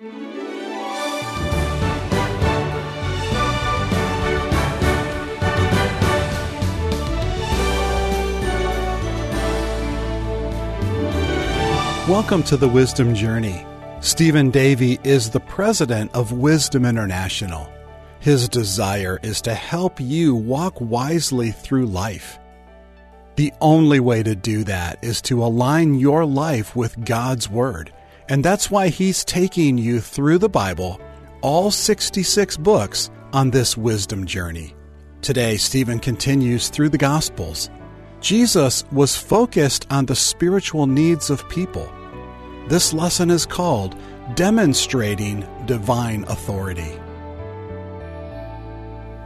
Welcome to the Wisdom Journey. Stephen Davey is the president of Wisdom International. His desire is to help you walk wisely through life. The only way to do that is to align your life with God's Word. And that's why he's taking you through the Bible, all 66 books, on this wisdom journey. Today, Stephen continues through the Gospels. Jesus was focused on the spiritual needs of people. This lesson is called Demonstrating Divine Authority.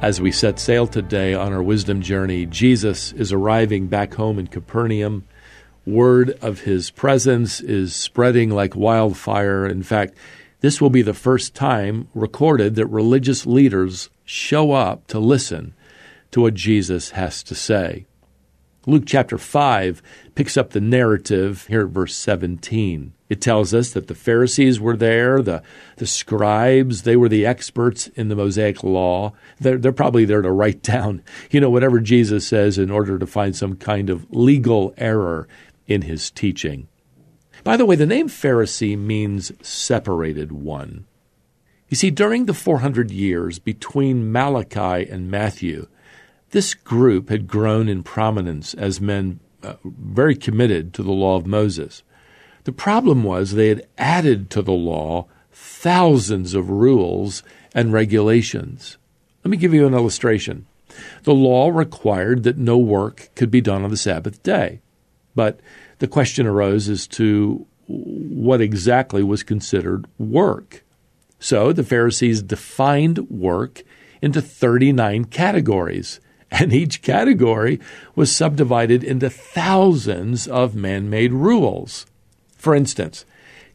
As we set sail today on our wisdom journey, Jesus is arriving back home in Capernaum. Word of his presence is spreading like wildfire. In fact, this will be the first time recorded that religious leaders show up to listen to what Jesus has to say. Luke chapter 5 picks up the narrative here at verse 17. It tells us that the Pharisees were there, the, the scribes, they were the experts in the Mosaic law. They're, they're probably there to write down, you know, whatever Jesus says in order to find some kind of legal error in his teaching. By the way, the name Pharisee means separated one. You see, during the 400 years between Malachi and Matthew, this group had grown in prominence as men uh, very committed to the law of Moses. The problem was they had added to the law thousands of rules and regulations. Let me give you an illustration. The law required that no work could be done on the Sabbath day. But the question arose as to what exactly was considered work. So the Pharisees defined work into 39 categories, and each category was subdivided into thousands of man made rules. For instance,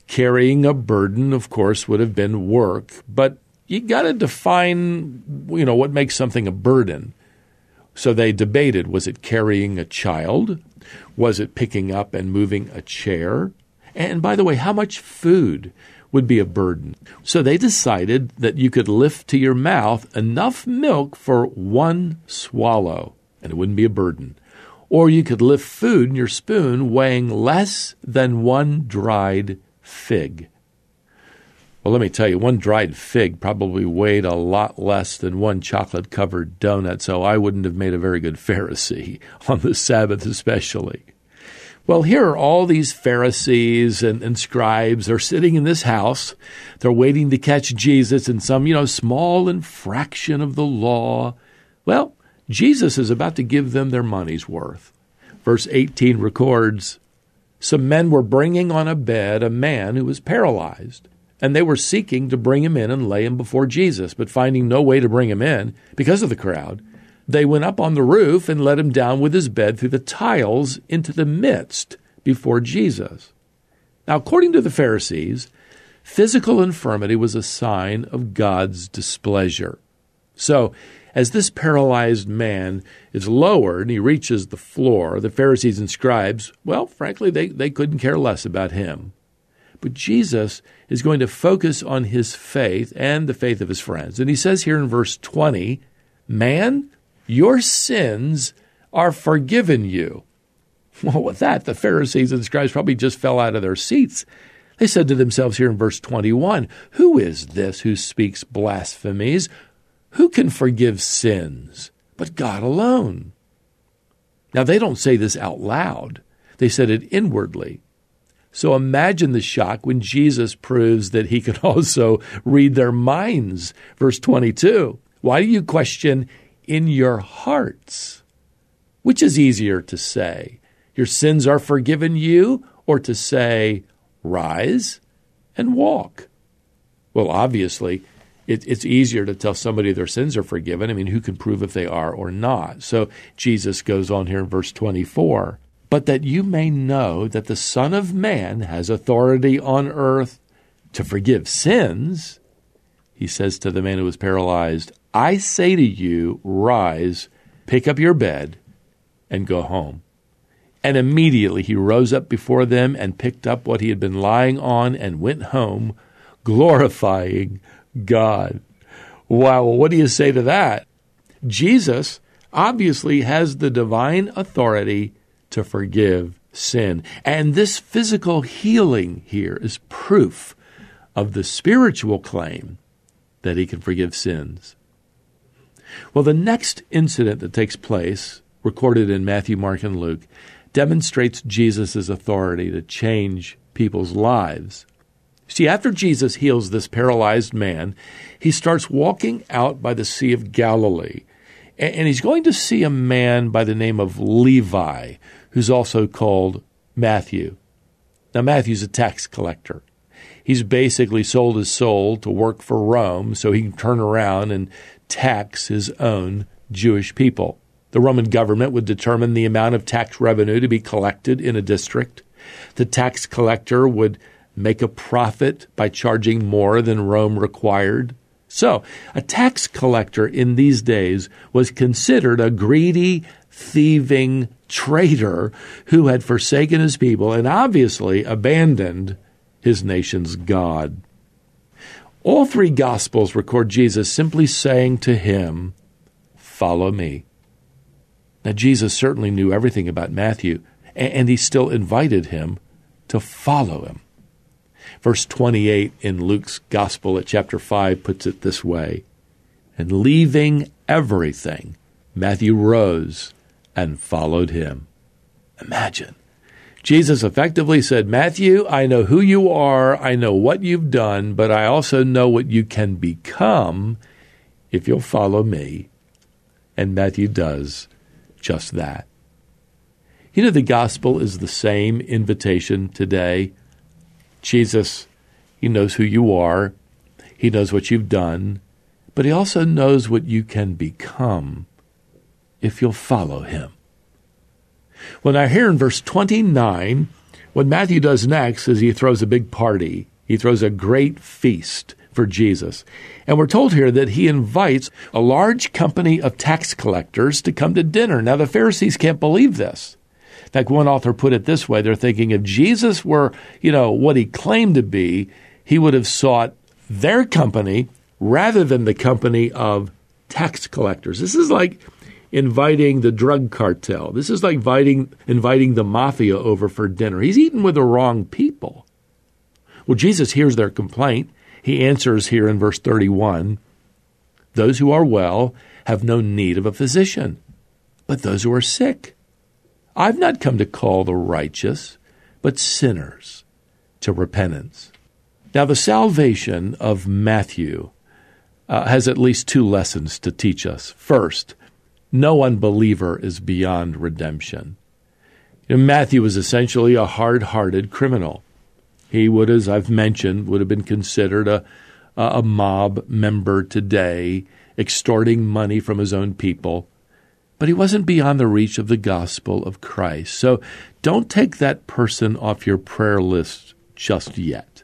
carrying a burden, of course, would have been work, but you got to define, you know, what makes something a burden. So they debated was it carrying a child? Was it picking up and moving a chair? And by the way, how much food would be a burden? So they decided that you could lift to your mouth enough milk for one swallow, and it wouldn't be a burden or you could lift food in your spoon weighing less than one dried fig. Well, let me tell you, one dried fig probably weighed a lot less than one chocolate covered donut, so I wouldn't have made a very good Pharisee on the Sabbath, especially. Well, here are all these Pharisees and, and scribes. They're sitting in this house. They're waiting to catch Jesus in some, you know, small infraction of the law. Well, Jesus is about to give them their money's worth. Verse 18 records Some men were bringing on a bed a man who was paralyzed, and they were seeking to bring him in and lay him before Jesus, but finding no way to bring him in because of the crowd, they went up on the roof and let him down with his bed through the tiles into the midst before Jesus. Now, according to the Pharisees, physical infirmity was a sign of God's displeasure. So, as this paralyzed man is lowered and he reaches the floor, the Pharisees and scribes, well, frankly, they, they couldn't care less about him. But Jesus is going to focus on his faith and the faith of his friends. And he says here in verse 20, Man, your sins are forgiven you. Well, with that, the Pharisees and scribes probably just fell out of their seats. They said to themselves here in verse 21, Who is this who speaks blasphemies? Who can forgive sins but God alone? Now, they don't say this out loud, they said it inwardly. So imagine the shock when Jesus proves that he can also read their minds. Verse 22 Why do you question in your hearts? Which is easier to say? Your sins are forgiven you, or to say, Rise and walk? Well, obviously, it, it's easier to tell somebody their sins are forgiven. I mean, who can prove if they are or not? So Jesus goes on here in verse 24 but that you may know that the Son of Man has authority on earth to forgive sins, he says to the man who was paralyzed, I say to you, rise, pick up your bed, and go home. And immediately he rose up before them and picked up what he had been lying on and went home, glorifying God. Wow, what do you say to that? Jesus obviously has the divine authority to forgive sin. And this physical healing here is proof of the spiritual claim that he can forgive sins. Well, the next incident that takes place, recorded in Matthew, Mark, and Luke, demonstrates Jesus' authority to change people's lives. See, after Jesus heals this paralyzed man, he starts walking out by the Sea of Galilee. And he's going to see a man by the name of Levi, who's also called Matthew. Now, Matthew's a tax collector. He's basically sold his soul to work for Rome so he can turn around and tax his own Jewish people. The Roman government would determine the amount of tax revenue to be collected in a district. The tax collector would make a profit by charging more than Rome required. So, a tax collector in these days was considered a greedy, thieving traitor who had forsaken his people and obviously abandoned his nation's God. All three Gospels record Jesus simply saying to him, Follow me. Now, Jesus certainly knew everything about Matthew, and he still invited him to follow him. Verse 28 in Luke's Gospel at chapter 5 puts it this way And leaving everything, Matthew rose and followed him. Imagine. Jesus effectively said, Matthew, I know who you are, I know what you've done, but I also know what you can become if you'll follow me. And Matthew does just that. You know, the gospel is the same invitation today. Jesus, He knows who you are, He knows what you've done, but He also knows what you can become if you'll follow Him. Well, now here in verse 29, what Matthew does next is he throws a big party. He throws a great feast for Jesus. And we're told here that he invites a large company of tax collectors to come to dinner. Now, the Pharisees can't believe this. In fact, one author put it this way they're thinking if Jesus were, you know, what he claimed to be, he would have sought their company rather than the company of tax collectors. This is like inviting the drug cartel. This is like inviting, inviting the mafia over for dinner. He's eating with the wrong people. Well, Jesus hears their complaint. He answers here in verse 31 Those who are well have no need of a physician, but those who are sick. I've not come to call the righteous, but sinners to repentance. Now, the salvation of Matthew uh, has at least two lessons to teach us. First, no unbeliever is beyond redemption. You know, Matthew was essentially a hard hearted criminal. He would, as I've mentioned, would have been considered a, a mob member today, extorting money from his own people but he wasn't beyond the reach of the gospel of Christ. So don't take that person off your prayer list just yet.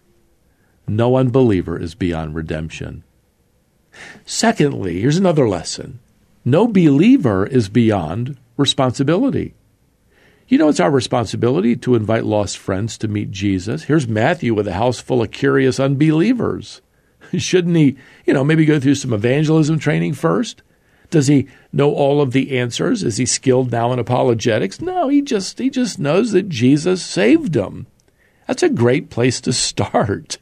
No unbeliever is beyond redemption. Secondly, here's another lesson no believer is beyond responsibility. You know, it's our responsibility to invite lost friends to meet Jesus. Here's Matthew with a house full of curious unbelievers. Shouldn't he, you know, maybe go through some evangelism training first? Does he know all of the answers? Is he skilled now in apologetics? No, he just he just knows that Jesus saved him. That's a great place to start.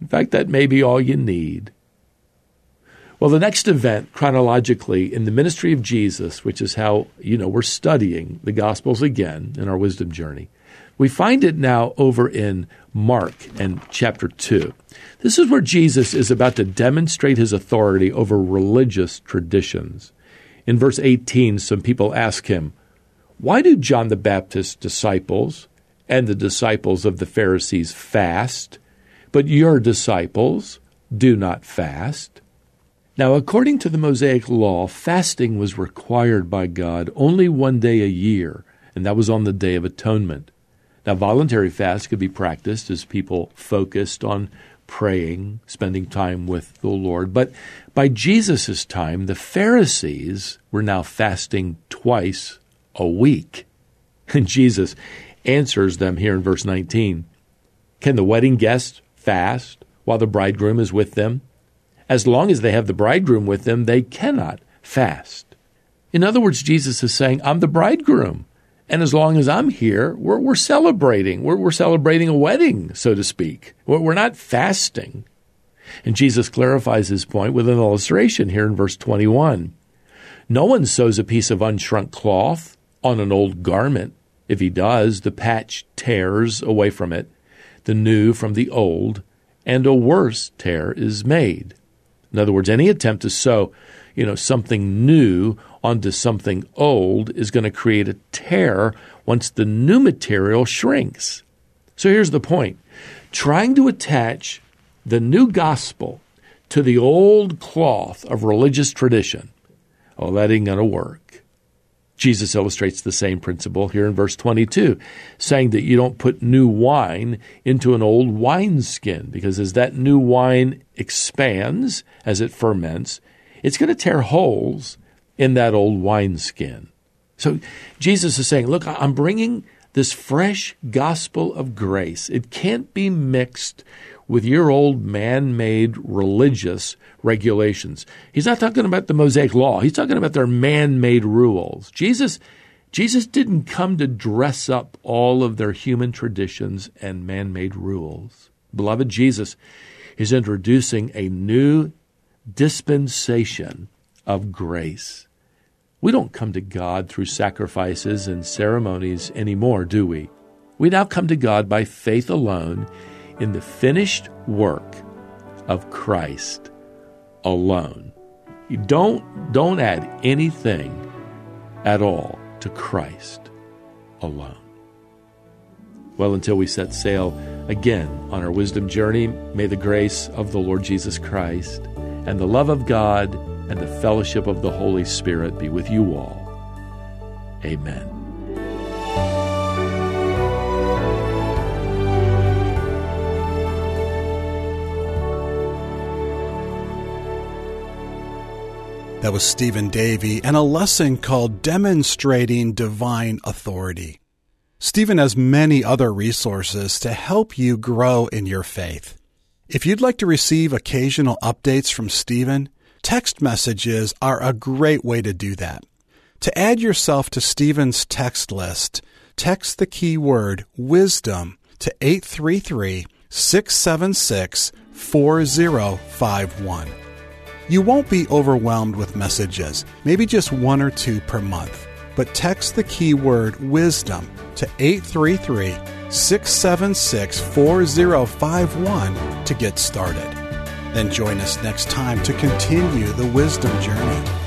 In fact, that may be all you need. Well, the next event chronologically in the ministry of Jesus, which is how, you know, we're studying the Gospels again in our wisdom journey, we find it now over in Mark and chapter 2. This is where Jesus is about to demonstrate his authority over religious traditions. In verse 18, some people ask him, Why do John the Baptist's disciples and the disciples of the Pharisees fast, but your disciples do not fast? Now, according to the Mosaic law, fasting was required by God only one day a year, and that was on the Day of Atonement. Now, voluntary fast could be practiced as people focused on praying, spending time with the Lord. But by Jesus' time, the Pharisees were now fasting twice a week. And Jesus answers them here in verse 19 Can the wedding guests fast while the bridegroom is with them. As long as they have the bridegroom with them, they cannot fast. In other words, Jesus is saying, I'm the bridegroom. And as long as I'm here, we're, we're celebrating. We're, we're, celebrating a wedding, so to speak. We're, we're not fasting. And Jesus clarifies his point with an illustration here in verse 21. No one sews a piece of unshrunk cloth on an old garment. If he does, the patch tears away from it, the new from the old, and a worse tear is made. In other words, any attempt to sew, you know, something new onto something old is going to create a tear once the new material shrinks. So here's the point trying to attach the new gospel to the old cloth of religious tradition, oh, that ain't going to work. Jesus illustrates the same principle here in verse 22, saying that you don't put new wine into an old wineskin, because as that new wine expands, as it ferments, it's going to tear holes in that old wineskin. So Jesus is saying, Look, I'm bringing this fresh gospel of grace. It can't be mixed with your old man made religious regulations. He's not talking about the Mosaic law, he's talking about their man made rules. Jesus. Jesus didn't come to dress up all of their human traditions and man made rules. Beloved, Jesus is introducing a new dispensation of grace. We don't come to God through sacrifices and ceremonies anymore, do we? We now come to God by faith alone in the finished work of Christ alone. You don't, don't add anything at all to Christ alone. Well, until we set sail again on our wisdom journey, may the grace of the Lord Jesus Christ and the love of God and the fellowship of the Holy Spirit be with you all. Amen. That was Stephen Davey and a lesson called Demonstrating Divine Authority. Stephen has many other resources to help you grow in your faith. If you'd like to receive occasional updates from Stephen, text messages are a great way to do that. To add yourself to Stephen's text list, text the keyword wisdom to 833 676 4051. You won't be overwhelmed with messages, maybe just one or two per month. But text the keyword wisdom to 833 676 4051 to get started. Then join us next time to continue the wisdom journey.